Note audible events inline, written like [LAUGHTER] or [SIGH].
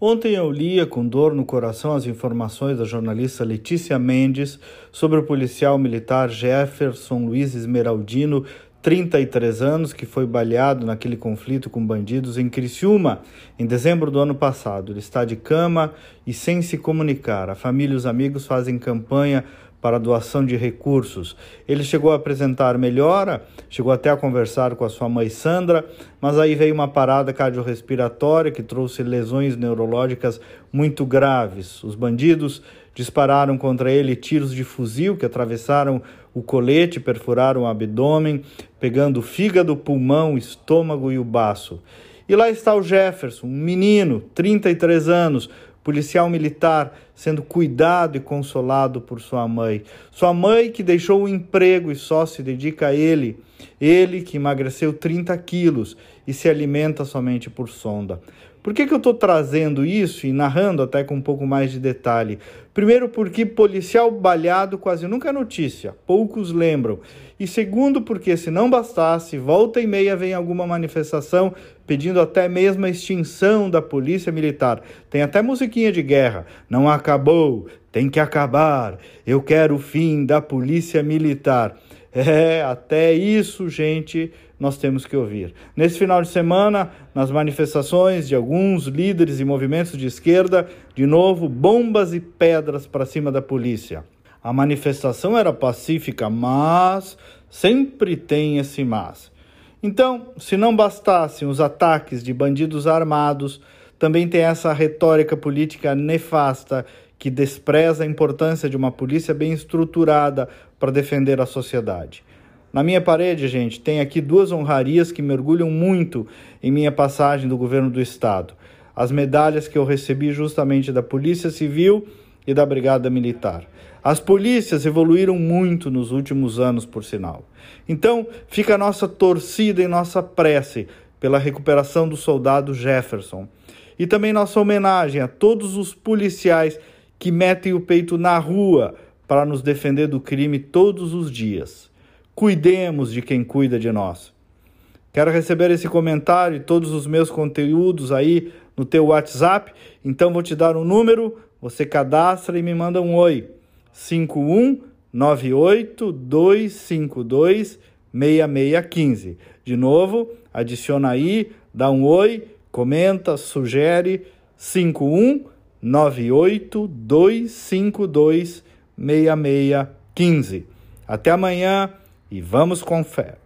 Ontem eu lia com dor no coração as informações da jornalista Letícia Mendes sobre o policial militar Jefferson Luiz Esmeraldino, 33 anos, que foi baleado naquele conflito com bandidos em Criciúma em dezembro do ano passado. Ele está de cama e sem se comunicar. A família e os amigos fazem campanha para doação de recursos. Ele chegou a apresentar melhora, chegou até a conversar com a sua mãe Sandra, mas aí veio uma parada cardiorrespiratória que trouxe lesões neurológicas muito graves. Os bandidos dispararam contra ele tiros de fuzil que atravessaram o colete, perfuraram o abdômen, pegando o fígado, pulmão, estômago e o baço. E lá está o Jefferson, um menino, 33 anos, policial militar, sendo cuidado e consolado por sua mãe. Sua mãe que deixou o emprego e só se dedica a ele. Ele que emagreceu 30 quilos e se alimenta somente por sonda. Por que, que eu estou trazendo isso e narrando até com um pouco mais de detalhe? Primeiro, porque policial balhado quase nunca é notícia, poucos lembram. E segundo, porque se não bastasse, volta e meia vem alguma manifestação pedindo até mesmo a extinção da polícia militar. Tem até musiquinha de guerra. Não acabou, tem que acabar. Eu quero o fim da polícia militar. [LAUGHS] É, até isso, gente, nós temos que ouvir. Nesse final de semana, nas manifestações de alguns líderes e movimentos de esquerda, de novo, bombas e pedras para cima da polícia. A manifestação era pacífica, mas sempre tem esse mas. Então, se não bastassem os ataques de bandidos armados, também tem essa retórica política nefasta que despreza a importância de uma polícia bem estruturada para defender a sociedade. Na minha parede, gente, tem aqui duas honrarias que mergulham muito em minha passagem do governo do estado. As medalhas que eu recebi justamente da Polícia Civil e da Brigada Militar. As polícias evoluíram muito nos últimos anos, por sinal. Então, fica a nossa torcida e nossa prece pela recuperação do soldado Jefferson. E também nossa homenagem a todos os policiais que metem o peito na rua para nos defender do crime todos os dias. Cuidemos de quem cuida de nós. Quero receber esse comentário e todos os meus conteúdos aí no teu WhatsApp, então vou te dar um número, você cadastra e me manda um oi. 5198 252 6615. De novo, adiciona aí, dá um oi, comenta, sugere 51 98 252 6615. Até amanhã e vamos com fé.